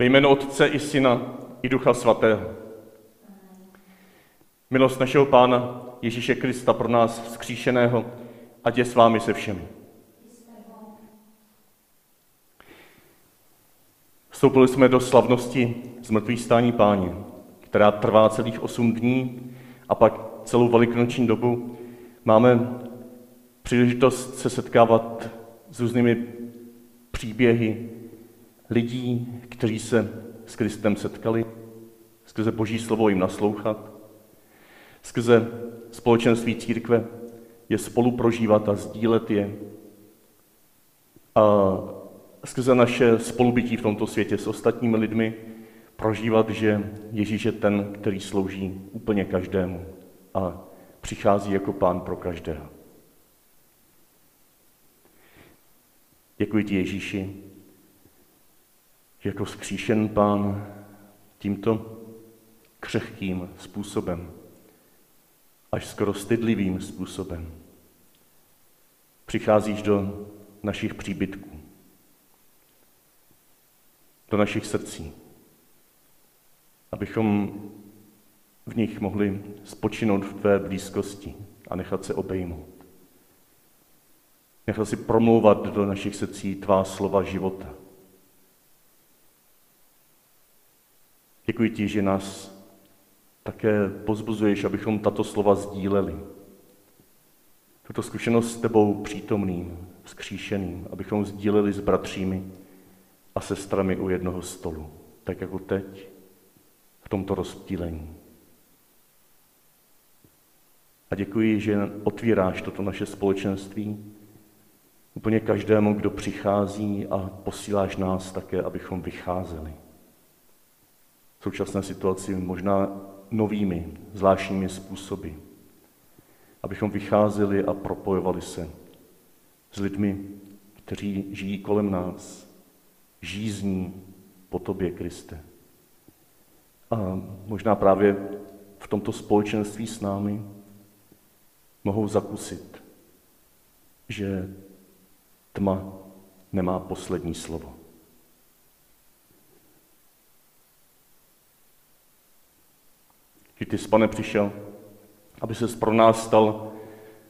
Ve jménu Otce i Syna i Ducha Svatého. Milost našeho Pána Ježíše Krista pro nás vzkříšeného, ať je s vámi se všemi. Vstoupili jsme do slavnosti zmrtvých stání páně, která trvá celých osm dní a pak celou velikonoční dobu máme příležitost se setkávat s různými příběhy lidí, kteří se s Kristem setkali, skrze Boží slovo jim naslouchat, skrze společenství církve je spolu prožívat a sdílet je a skrze naše spolubytí v tomto světě s ostatními lidmi prožívat, že Ježíš je ten, který slouží úplně každému a přichází jako pán pro každého. Děkuji ti, Ježíši, že jako skříšen pán tímto křehkým způsobem, až skoro stydlivým způsobem, přicházíš do našich příbytků, do našich srdcí, abychom v nich mohli spočinout v tvé blízkosti a nechat se obejmout. Nechat si promlouvat do našich srdcí tvá slova života. Děkuji ti, že nás také pozbuzuješ, abychom tato slova sdíleli. Tuto zkušenost s tebou přítomným, vzkříšeným, abychom sdíleli s bratřími a sestrami u jednoho stolu, tak jako teď, v tomto rozptýlení. A děkuji, že otvíráš toto naše společenství úplně každému, kdo přichází a posíláš nás také, abychom vycházeli. V současné situaci možná novými, zvláštními způsoby. Abychom vycházeli a propojovali se s lidmi, kteří žijí kolem nás, žízní po tobě, Kriste. A možná právě v tomto společenství s námi mohou zakusit, že tma nemá poslední slovo. Že ty jsi, pane, přišel, aby se pro nás stal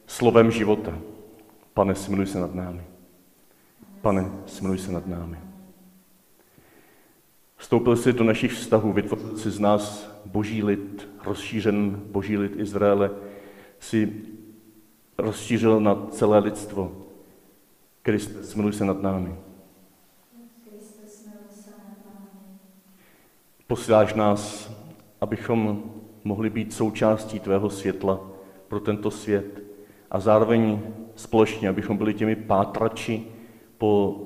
slovem života. Pane, smiluj se nad námi. Pane, smiluj se nad námi. Vstoupil jsi do našich vztahů, vytvořil jsi z nás boží lid, rozšířen boží lid Izraele, si rozšířil na celé lidstvo. Kriste, smiluj se nad námi. Posíláš nás, abychom mohli být součástí tvého světla pro tento svět a zároveň společně, abychom byli těmi pátrači po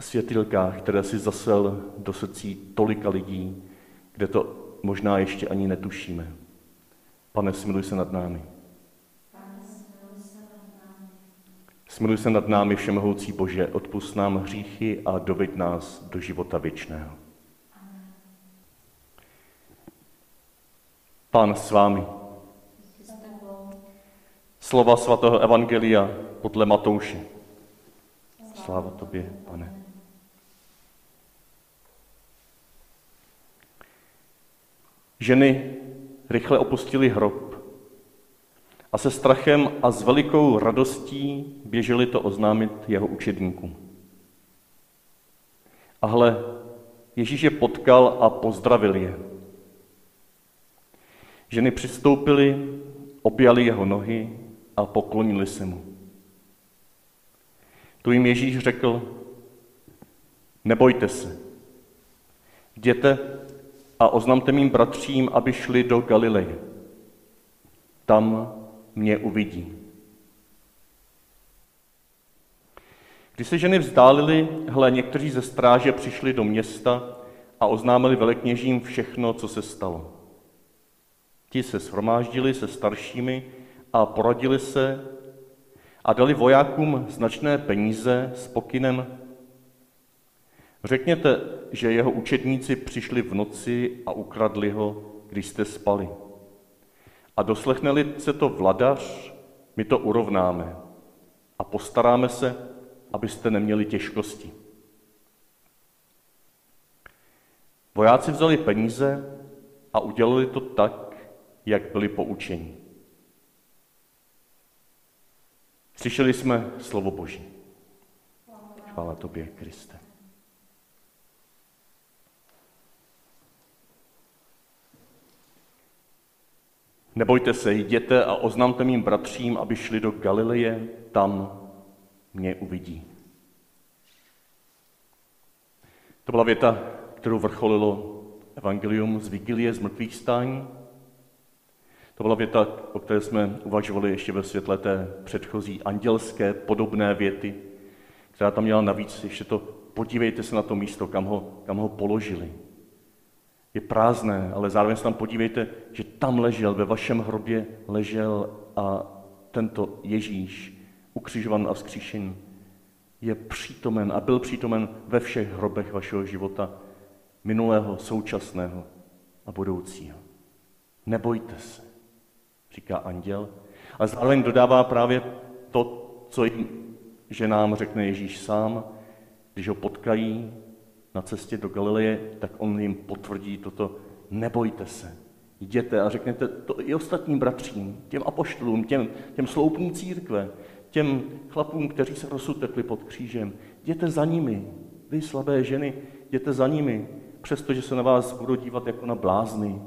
světilkách, které si zasel do srdcí tolika lidí, kde to možná ještě ani netušíme. Pane, smiluj se nad námi. Smiluj se nad námi, Všemohoucí Bože, odpust nám hříchy a doveď nás do života věčného. Pán s vámi. Slova svatého Evangelia podle Matouše. Sláva tobě, pane. Ženy rychle opustili hrob a se strachem a s velikou radostí běželi to oznámit jeho učedníkům. A hle, Ježíš je potkal a pozdravil je. Ženy přistoupily, objali jeho nohy a poklonili se mu. Tu jim Ježíš řekl, nebojte se, jděte a oznamte mým bratřím, aby šli do Galileje. Tam mě uvidí. Když se ženy vzdálily, hle, někteří ze stráže přišli do města a oznámili velekněžím všechno, co se stalo. Ti se shromáždili se staršími a poradili se a dali vojákům značné peníze s pokynem Řekněte, že jeho učedníci přišli v noci a ukradli ho, když jste spali. A doslechneli se to vladař, my to urovnáme a postaráme se, abyste neměli těžkosti. Vojáci vzali peníze a udělali to tak, jak byli poučeni. Slyšeli jsme slovo Boží. Chvála tobě, Kriste. Nebojte se, jděte a oznamte mým bratřím, aby šli do Galileje, tam mě uvidí. To byla věta, kterou vrcholilo evangelium z Vigilie, z mrtvých stání. To byla věta, o které jsme uvažovali ještě ve světle té předchozí andělské podobné věty, která tam měla navíc ještě to, podívejte se na to místo, kam ho, kam ho položili. Je prázdné, ale zároveň se tam podívejte, že tam ležel, ve vašem hrobě ležel a tento Ježíš, ukřižovan a vzkříšen, je přítomen a byl přítomen ve všech hrobech vašeho života, minulého, současného a budoucího. Nebojte se, říká anděl, ale zároveň dodává právě to, co jim, že nám řekne Ježíš sám, když ho potkají na cestě do Galileje, tak on jim potvrdí toto, nebojte se, jděte a řekněte to i ostatním bratřím, těm apoštolům, těm, těm sloupům církve, těm chlapům, kteří se rozsutekli pod křížem. Jděte za nimi, vy slabé ženy, jděte za nimi, přestože se na vás budou dívat jako na blázny.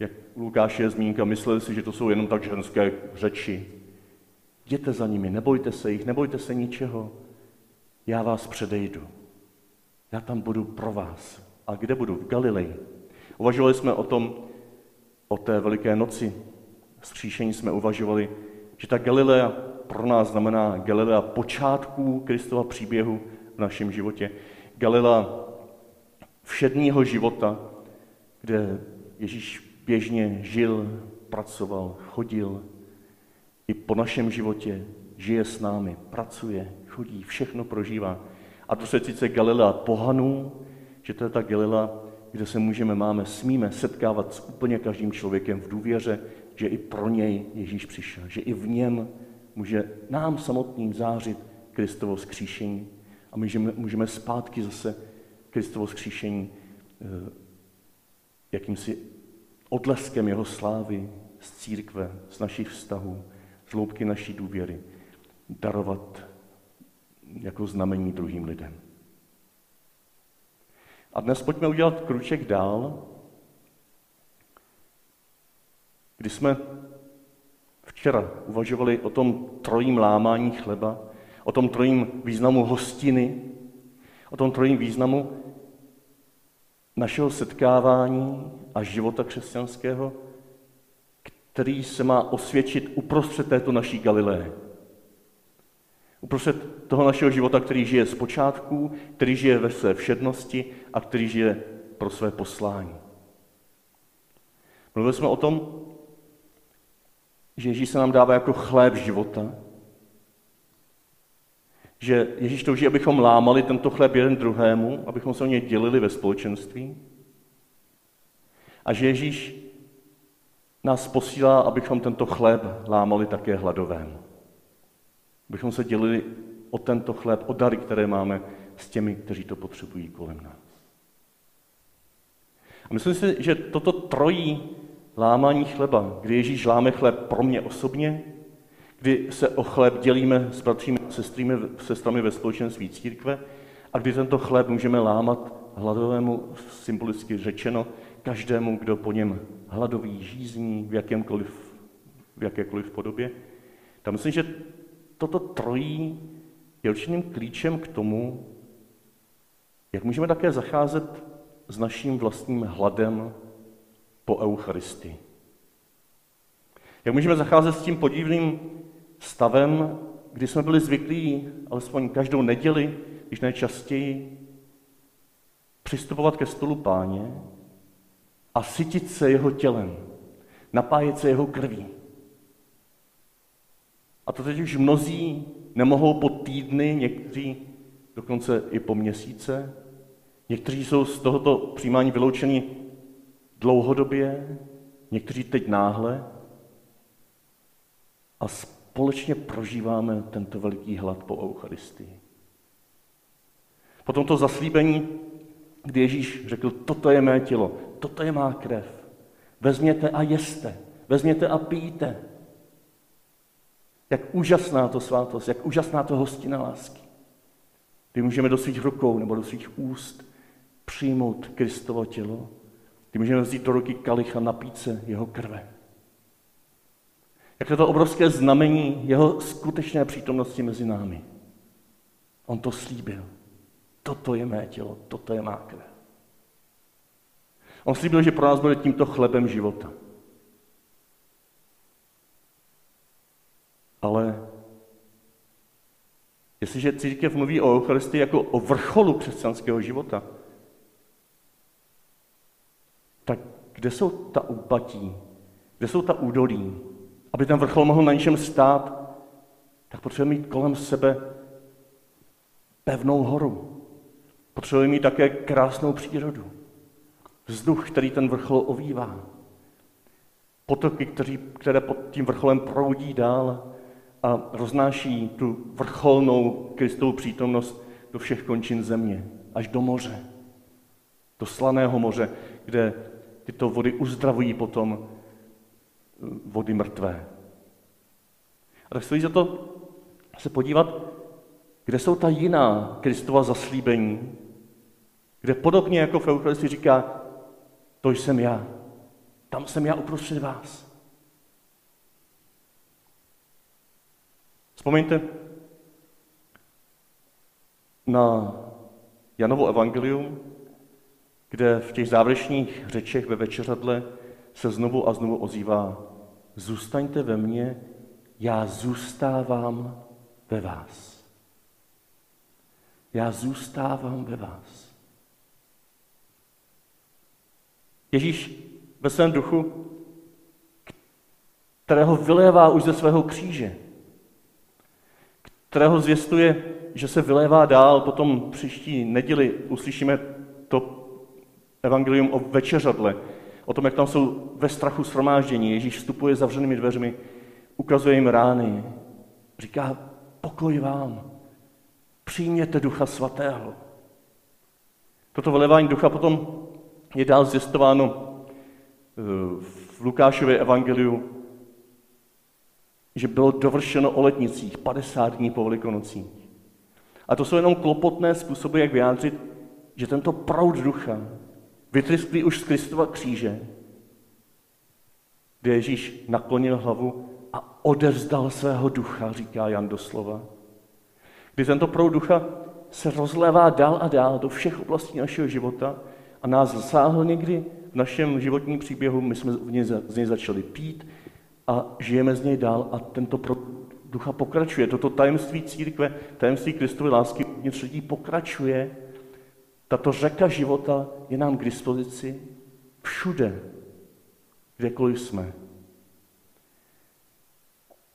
Jak Lukáš je zmínka, mysleli si, že to jsou jenom tak ženské řeči. Jděte za nimi, nebojte se jich, nebojte se ničeho. Já vás předejdu. Já tam budu pro vás. A kde budu? V Galileji. Uvažovali jsme o tom, o té veliké noci vzkříšení jsme uvažovali, že ta Galilea pro nás znamená Galilea počátků Kristova příběhu v našem životě. Galilea všedního života, kde Ježíš běžně žil, pracoval, chodil. I po našem životě žije s námi, pracuje, chodí, všechno prožívá. A to se sice Galilea pohanů, že to je ta Galilea, kde se můžeme, máme, smíme setkávat s úplně každým člověkem v důvěře, že i pro něj Ježíš přišel, že i v něm může nám samotným zářit Kristovo skříšení a můžeme, můžeme zpátky zase Kristovo skříšení eh, jakýmsi odleskem jeho slávy z církve, z našich vztahů, z hloubky naší důvěry darovat jako znamení druhým lidem. A dnes pojďme udělat kruček dál, kdy jsme včera uvažovali o tom trojím lámání chleba, o tom trojím významu hostiny, o tom trojím významu našeho setkávání a života křesťanského, který se má osvědčit uprostřed této naší Galileje. Uprostřed toho našeho života, který žije z počátku, který žije ve své všednosti a který žije pro své poslání. Mluvili jsme o tom, že Ježíš se nám dává jako chléb života, že Ježíš touží, abychom lámali tento chléb jeden druhému, abychom se o něj dělili ve společenství. A že Ježíš nás posílá, abychom tento chléb lámali také hladovému. Abychom se dělili o tento chléb, o dary, které máme s těmi, kteří to potřebují kolem nás. A myslím si, že toto trojí lámání chleba, kdy Ježíš láme chléb pro mě osobně, kdy se o chléb dělíme s bratřími a sestrými, sestrami ve společenství církve a kdy tento chléb můžeme lámat hladovému, symbolicky řečeno, každému, kdo po něm hladový, žízní v, jakémkoliv, v jakékoliv podobě. Tam myslím, že toto trojí je určitým klíčem k tomu, jak můžeme také zacházet s naším vlastním hladem po Eucharistii. Jak můžeme zacházet s tím podivným stavem, kdy jsme byli zvyklí, alespoň každou neděli, když nejčastěji, přistupovat ke stolu páně a sytit se jeho tělem, napájet se jeho krví. A to teď už mnozí nemohou po týdny, někteří dokonce i po měsíce. Někteří jsou z tohoto přijímání vyloučeni dlouhodobě, někteří teď náhle. A společně prožíváme tento veliký hlad po Eucharistii. Po tomto zaslíbení kdy Ježíš řekl, toto je mé tělo, toto je má krev. Vezměte a jeste, vezměte a pijte. Jak úžasná to svátost, jak úžasná to hostina lásky. Kdy můžeme do svých rukou nebo do svých úst přijmout Kristovo tělo, kdy můžeme vzít do ruky kalicha napít se jeho krve. Jak je to obrovské znamení jeho skutečné přítomnosti mezi námi. On to slíbil. Toto je mé tělo, toto je má krev. On slíbil, že pro nás bude tímto chlebem života. Ale jestliže církev mluví o Eucharistii jako o vrcholu křesťanského života, tak kde jsou ta úpatí, kde jsou ta údolí, aby ten vrchol mohl na něčem stát, tak potřebujeme mít kolem sebe pevnou horu. Potřebujeme mít také krásnou přírodu. Vzduch, který ten vrchol ovývá. Potoky, které pod tím vrcholem proudí dál a roznáší tu vrcholnou Kristovu přítomnost do všech končin země, až do moře. Do slaného moře, kde tyto vody uzdravují potom vody mrtvé. A tak stojí za to se podívat, kde jsou ta jiná Kristova zaslíbení, kde podobně jako v Eucharistii říká, to jsem já, tam jsem já uprostřed vás. Vzpomeňte na Janovo evangelium, kde v těch závěrečných řečech ve večeřadle se znovu a znovu ozývá Zůstaňte ve mně, já zůstávám ve vás. Já zůstávám ve vás. Ježíš ve svém duchu, kterého vylévá už ze svého kříže, kterého zvěstuje, že se vylévá dál, potom příští neděli uslyšíme to evangelium o večeřadle, o tom, jak tam jsou ve strachu shromáždění. Ježíš vstupuje zavřenými dveřmi, ukazuje jim rány, říká pokoj vám, přijměte ducha svatého. Toto vylevání ducha potom je dál zjistováno eh, v Lukášově evangeliu, že bylo dovršeno o letnicích 50 dní po velikonocích. A to jsou jenom klopotné způsoby, jak vyjádřit, že tento proud ducha, vytrysklý už z Kristova kříže, kde Ježíš naklonil hlavu a odevzdal svého ducha, říká Jan doslova. Kdy tento proud ducha se rozlévá dál a dál do všech oblastí našeho života a nás zasáhl někdy v našem životním příběhu, my jsme z něj začali pít a žijeme z něj dál a tento proud ducha pokračuje. Toto tajemství církve, tajemství Kristovy lásky uvnitř lidí pokračuje tato řeka života je nám k dispozici všude, kdekoliv jsme.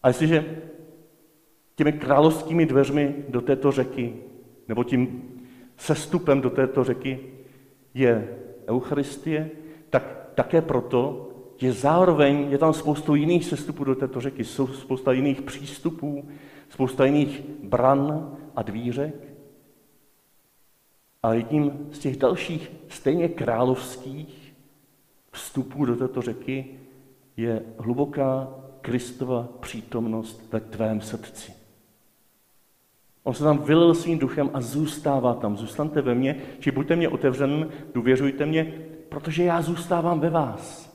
A jestliže těmi královskými dveřmi do této řeky, nebo tím sestupem do této řeky je Eucharistie, tak také proto, že zároveň je tam spoustu jiných sestupů do této řeky, jsou spousta jiných přístupů, spousta jiných bran a dvířek, a jedním z těch dalších stejně královských vstupů do této řeky je hluboká Kristova přítomnost ve tvém srdci. On se tam vylil svým duchem a zůstává tam. Zůstaňte ve mně, či buďte mě otevřen, důvěřujte mě, protože já zůstávám ve vás.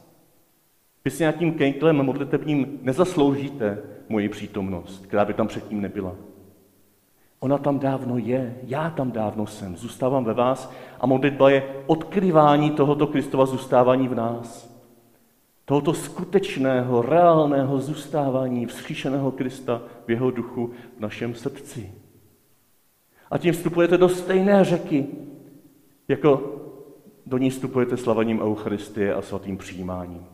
Vy si nějakým kejklem modlitebním nezasloužíte moji přítomnost, která by tam předtím nebyla. Ona tam dávno je, já tam dávno jsem, zůstávám ve vás a modlitba je odkryvání tohoto Kristova zůstávání v nás. Tohoto skutečného, reálného zůstávání vzkříšeného Krista v jeho duchu v našem srdci. A tím vstupujete do stejné řeky, jako do ní vstupujete slavaním Eucharistie a svatým přijímáním.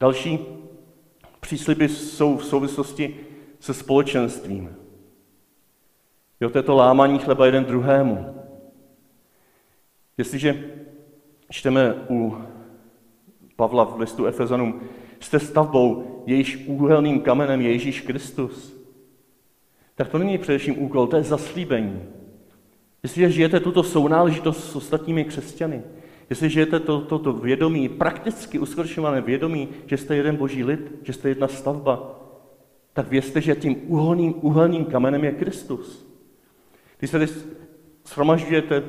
Další přísliby jsou v souvislosti se společenstvím. Jo, to je to lámání chleba jeden druhému. Jestliže čteme u Pavla v listu Efezanům, jste stavbou, jejíž úhelným kamenem je Ježíš Kristus, tak to není především úkol, to je zaslíbení. Jestliže žijete tuto sounáležitost s ostatními křesťany, jestli žijete toto to, to vědomí, prakticky uskutečňované vědomí, že jste jeden boží lid, že jste jedna stavba, tak vězte, že tím uhelným, uhelným kamenem je Kristus. Když se shromažďujete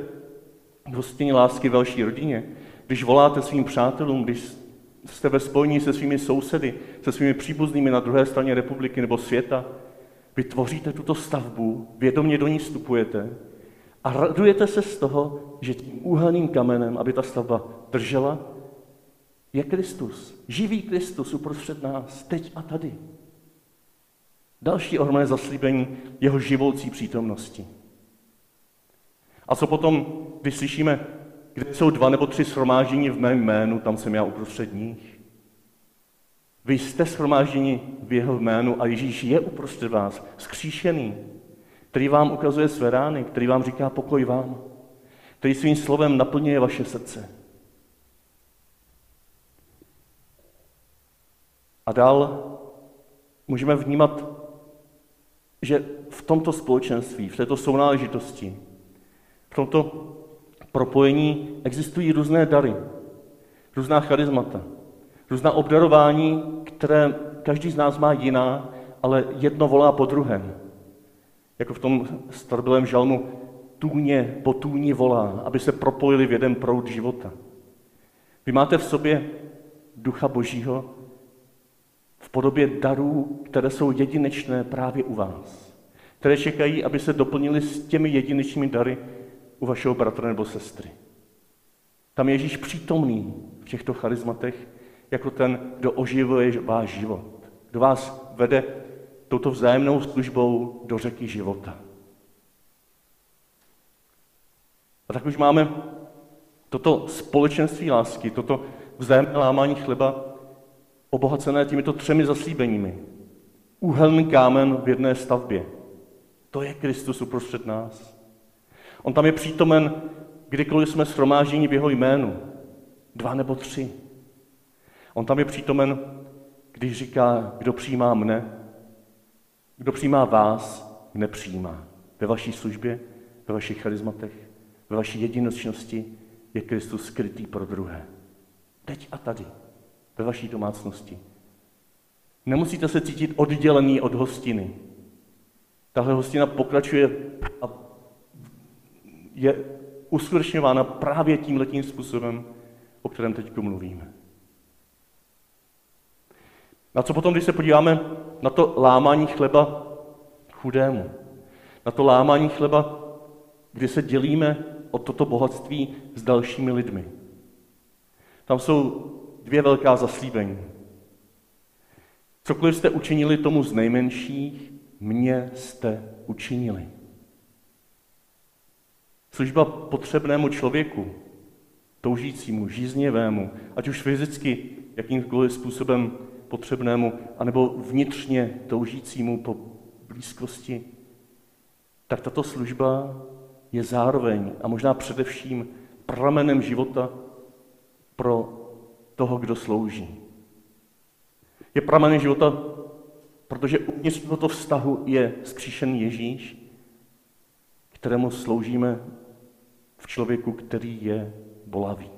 v hostině lásky ve vaší rodině, když voláte svým přátelům, když jste ve spojení se svými sousedy, se svými příbuznými na druhé straně republiky nebo světa, vytvoříte tuto stavbu, vědomě do ní vstupujete a radujete se z toho, že tím úhelným kamenem, aby ta stavba držela, je Kristus. Živý Kristus uprostřed nás, teď a tady. Další ohromné zaslíbení jeho živoucí přítomnosti. A co potom, když slyšíme, kde jsou dva nebo tři shromáždění v mém jménu, tam jsem já uprostřed nich. Vy jste shromážděni v jeho jménu a Ježíš je uprostřed vás, skříšený, který vám ukazuje své rány, který vám říká pokoj vám, který svým slovem naplňuje vaše srdce. A dál můžeme vnímat, že v tomto společenství, v této sounáležitosti, v tomto propojení existují různé dary, různá charismata, různá obdarování, které každý z nás má jiná, ale jedno volá po druhém. Jako v tom starbilém žalmu tůně po tůni volá, aby se propojili v jeden proud života. Vy máte v sobě ducha božího podobě darů, které jsou jedinečné právě u vás, které čekají, aby se doplnili s těmi jedinečnými dary, u vašeho bratra nebo sestry. Tam je Ježíš přítomný v těchto charizmatech jako ten, kdo oživuje váš život. Kdo vás vede touto vzájemnou službou do řeky života. A tak už máme toto společenství lásky, toto vzájemné lámání chleba obohacené těmito třemi zaslíbeními. Úhelný kámen v jedné stavbě. To je Kristus uprostřed nás. On tam je přítomen, kdykoliv jsme shromážděni v jeho jménu. Dva nebo tři. On tam je přítomen, když říká, kdo přijímá mne, kdo přijímá vás, mne přijímá. Ve vaší službě, ve vašich charizmatech, ve vaší jedinečnosti je Kristus skrytý pro druhé. Teď a tady, ve vaší domácnosti. Nemusíte se cítit oddělený od hostiny. Tahle hostina pokračuje a je uskutečňována právě tím letním způsobem, o kterém teď mluvíme. Na co potom, když se podíváme na to lámání chleba chudému, na to lámání chleba, kdy se dělíme o toto bohatství s dalšími lidmi. Tam jsou dvě velká zaslíbení. Cokoliv jste učinili tomu z nejmenších, mě jste učinili. Služba potřebnému člověku, toužícímu, žíznivému, ať už fyzicky, jakýmkoliv způsobem potřebnému, anebo vnitřně toužícímu po blízkosti, tak tato služba je zároveň a možná především pramenem života pro toho, kdo slouží. Je pramenem života, protože uvnitř tohoto vztahu je skříšený Ježíš, kterému sloužíme v člověku, který je bolavý.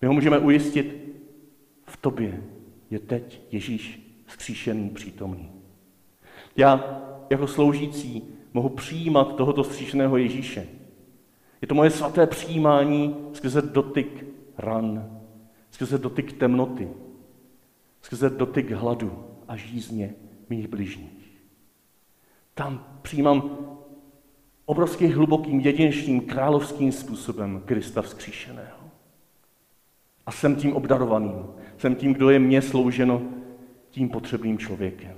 My ho můžeme ujistit, v tobě je teď Ježíš skříšený, přítomný. Já jako sloužící mohu přijímat tohoto skříšeného Ježíše. Je to moje svaté přijímání skrze dotyk ran, skrze dotyk temnoty, skrze dotyk hladu a žízně mých bližních. Tam přijímám obrovský hlubokým, jedinečným, královským způsobem Krista vzkříšeného. A jsem tím obdarovaným. Jsem tím, kdo je mně slouženo tím potřebným člověkem.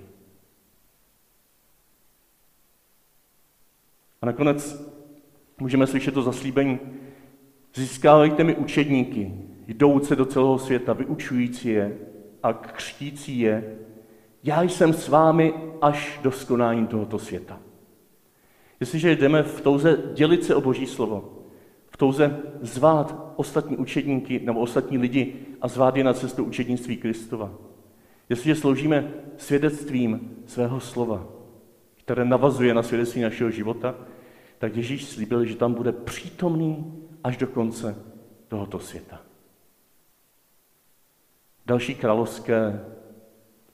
A nakonec můžeme slyšet to zaslíbení. Získávejte mi učedníky, jdouce do celého světa, vyučující je a křtící je. Já jsem s vámi až do skonání tohoto světa. Jestliže jdeme v touze dělit se o Boží slovo, v touze zvát ostatní učedníky nebo ostatní lidi a zvát je na cestu učednictví Kristova, jestliže sloužíme svědectvím svého slova, které navazuje na svědectví našeho života, tak Ježíš slíbil, že tam bude přítomný až do konce tohoto světa. Další královské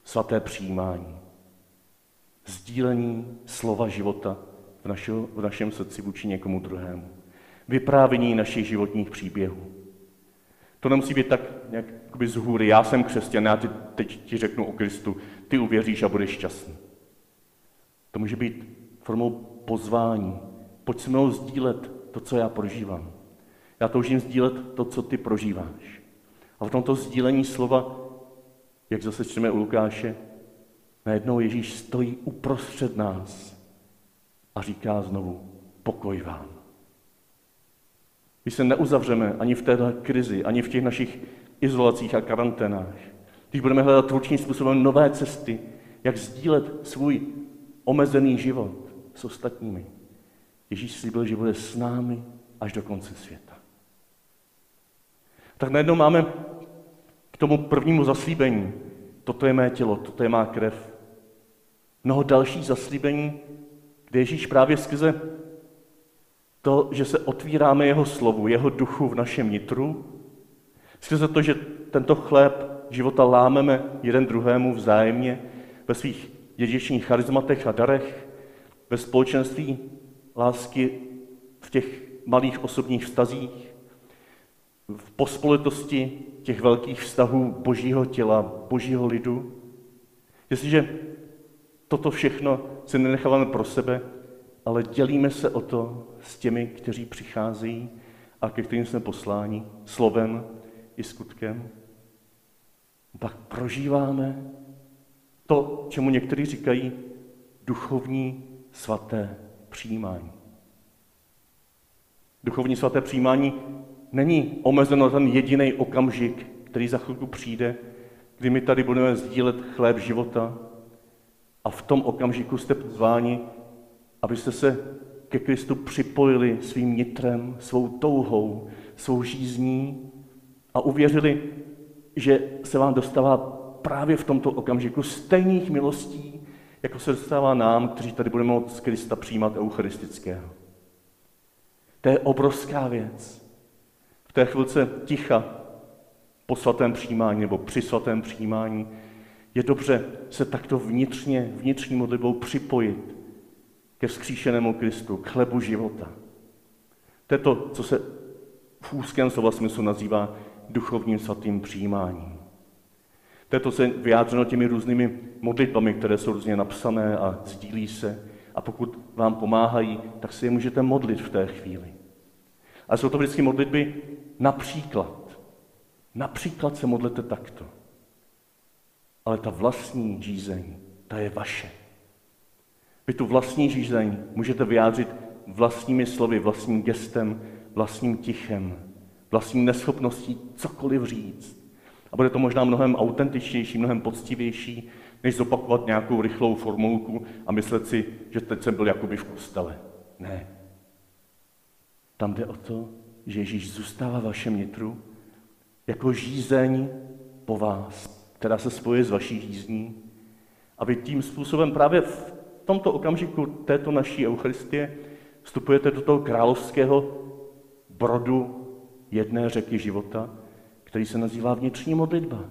svaté přijímání. Sdílení slova života v, našo, v našem srdci vůči někomu druhému. Vyprávění našich životních příběhů. To nemusí být tak nějak z hůry. Já jsem křesťan, já ti, teď ti řeknu o Kristu, ty uvěříš a budeš šťastný. To může být formou pozvání. Pojď se mnou sdílet to, co já prožívám. Já toužím sdílet to, co ty prožíváš. A v tomto sdílení slova, jak zase čteme u Lukáše, najednou Ježíš stojí uprostřed nás a říká znovu, pokoj vám. My se neuzavřeme ani v této krizi, ani v těch našich izolacích a karanténách. Když budeme hledat tvůrčím způsobem nové cesty, jak sdílet svůj omezený život s ostatními. Ježíš slíbil, že bude s námi až do konce světa. Tak najednou máme tomu prvnímu zaslíbení. Toto je mé tělo, toto je má krev. Mnoho dalších zaslíbení, kde Ježíš právě skrze to, že se otvíráme jeho slovu, jeho duchu v našem nitru, skrze to, že tento chléb života lámeme jeden druhému vzájemně ve svých dědičních charizmatech a darech, ve společenství lásky v těch malých osobních vztazích, v pospolitosti těch velkých vztahů božího těla, božího lidu. Jestliže toto všechno se nenecháváme pro sebe, ale dělíme se o to s těmi, kteří přicházejí a ke kterým jsme posláni slovem i skutkem, pak prožíváme to, čemu někteří říkají duchovní svaté přijímání. Duchovní svaté přijímání není omezeno ten jediný okamžik, který za chvilku přijde, kdy my tady budeme sdílet chléb života a v tom okamžiku jste pozváni, abyste se ke Kristu připojili svým nitrem, svou touhou, svou žízní a uvěřili, že se vám dostává právě v tomto okamžiku stejných milostí, jako se dostává nám, kteří tady budeme od Krista přijímat eucharistického. To je obrovská věc. Té chvilce ticha po svatém přijímání nebo při svatém přijímání je dobře se takto vnitřně, vnitřní modlitbou připojit ke vzkříšenému Kristu, k chlebu života. To je to, co se v úzkém slova smyslu nazývá duchovním svatým přijímáním. To je to se vyjádřeno těmi různými modlitbami, které jsou různě napsané a sdílí se. A pokud vám pomáhají, tak si je můžete modlit v té chvíli. A jsou to vždycky modlitby například. Například se modlete takto. Ale ta vlastní žízeň, ta je vaše. Vy tu vlastní žízeň můžete vyjádřit vlastními slovy, vlastním gestem, vlastním tichem, vlastní neschopností cokoliv říct. A bude to možná mnohem autentičnější, mnohem poctivější, než zopakovat nějakou rychlou formulku a myslet si, že teď jsem byl jakoby v kostele. Ne. Tam jde o to, že Ježíš zůstává v vašem nitru jako žízeň po vás, která se spojuje s vaší žízní. A vy tím způsobem právě v tomto okamžiku této naší Eucharistie vstupujete do toho královského brodu jedné řeky života, který se nazývá vnitřní modlitba.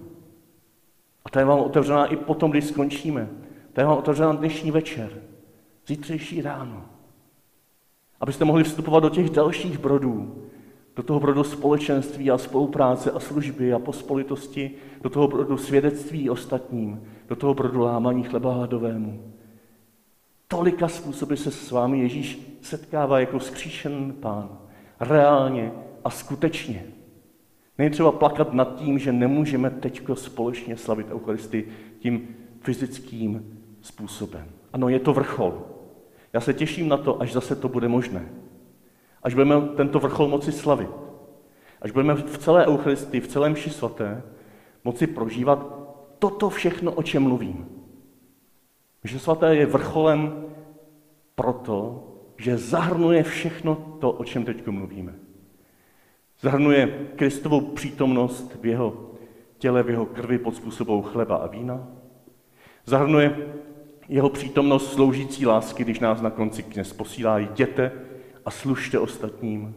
A ta je vám otevřená i potom, když skončíme. Ta je vám otevřená dnešní večer, zítřejší ráno. Abyste mohli vstupovat do těch dalších brodů, do toho brodu společenství a spolupráce a služby a pospolitosti, do toho brodu svědectví ostatním, do toho brodu lámaní chleba hladovému. Tolika způsoby se s vámi Ježíš setkává jako skříšen pán. Reálně a skutečně. Není třeba plakat nad tím, že nemůžeme teď společně slavit Eucharistii tím fyzickým způsobem. Ano, je to vrchol. Já se těším na to, až zase to bude možné. Až budeme tento vrchol moci slavit. Až budeme v celé Eucharistii, v celém ši svaté, moci prožívat toto všechno, o čem mluvím. Že svaté je vrcholem proto, že zahrnuje všechno to, o čem teď mluvíme. Zahrnuje Kristovou přítomnost v jeho těle, v jeho krvi pod způsobou chleba a vína. Zahrnuje jeho přítomnost sloužící lásky, když nás na konci kněz posílá, jděte a služte ostatním.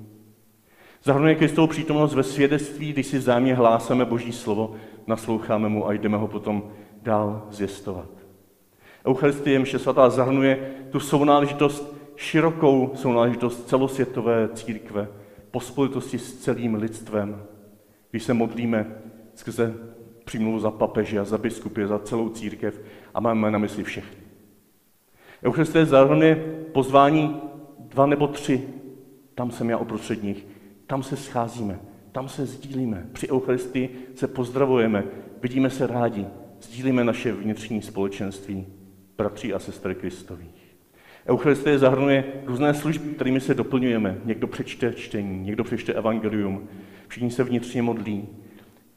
Zahrnuje Kristovou přítomnost ve svědectví, když si vzájemně hlásáme Boží slovo, nasloucháme mu a jdeme ho potom dál zjistovat. Eucharistie mše svatá zahrnuje tu sounáležitost, širokou sounáležitost celosvětové církve, pospolitosti s celým lidstvem. Když se modlíme skrze přímluvu za papeže a za biskupy, za celou církev a máme na mysli všechny. Eucharistie zahrnuje pozvání dva nebo tři, tam jsem já uprostřed nich, tam se scházíme, tam se sdílíme. Při Eucharistii se pozdravujeme, vidíme se rádi, sdílíme naše vnitřní společenství, bratří a sestry Kristových. Eucharistie zahrnuje různé služby, kterými se doplňujeme. Někdo přečte čtení, někdo přečte evangelium, všichni se vnitřně modlí,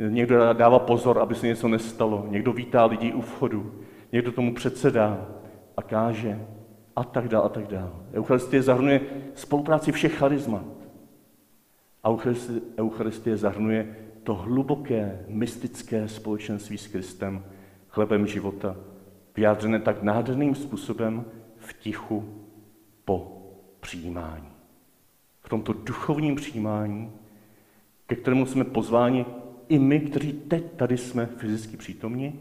někdo dává pozor, aby se něco nestalo, někdo vítá lidi u vchodu, někdo tomu předsedá a káže a tak dále a tak dále. Eucharistie zahrnuje spolupráci všech charizmat. Eucharistie, Eucharistie zahrnuje to hluboké, mystické společenství s Kristem, chlebem života, vyjádřené tak nádherným způsobem v tichu po přijímání. V tomto duchovním přijímání, ke kterému jsme pozváni i my, kteří teď tady jsme fyzicky přítomni,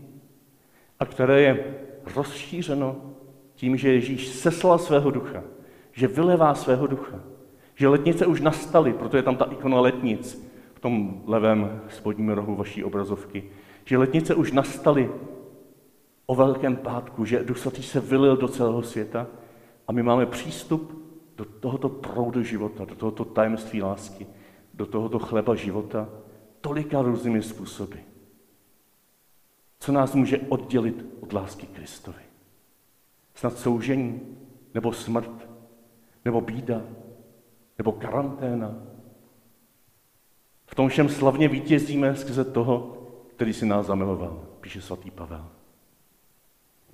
a které je rozšířeno tím, že Ježíš seslal svého ducha, že vylevá svého ducha, že letnice už nastaly, proto je tam ta ikona letnic v tom levém spodním rohu vaší obrazovky, že letnice už nastaly o Velkém pátku, že Duch Svatý se vylil do celého světa a my máme přístup do tohoto proudu života, do tohoto tajemství lásky, do tohoto chleba života tolika různými způsoby. Co nás může oddělit od lásky Kristovi? Snad soužení, nebo smrt, nebo bída, nebo karanténa. V tom všem slavně vítězíme skrze toho, který si nás zamiloval, píše svatý Pavel.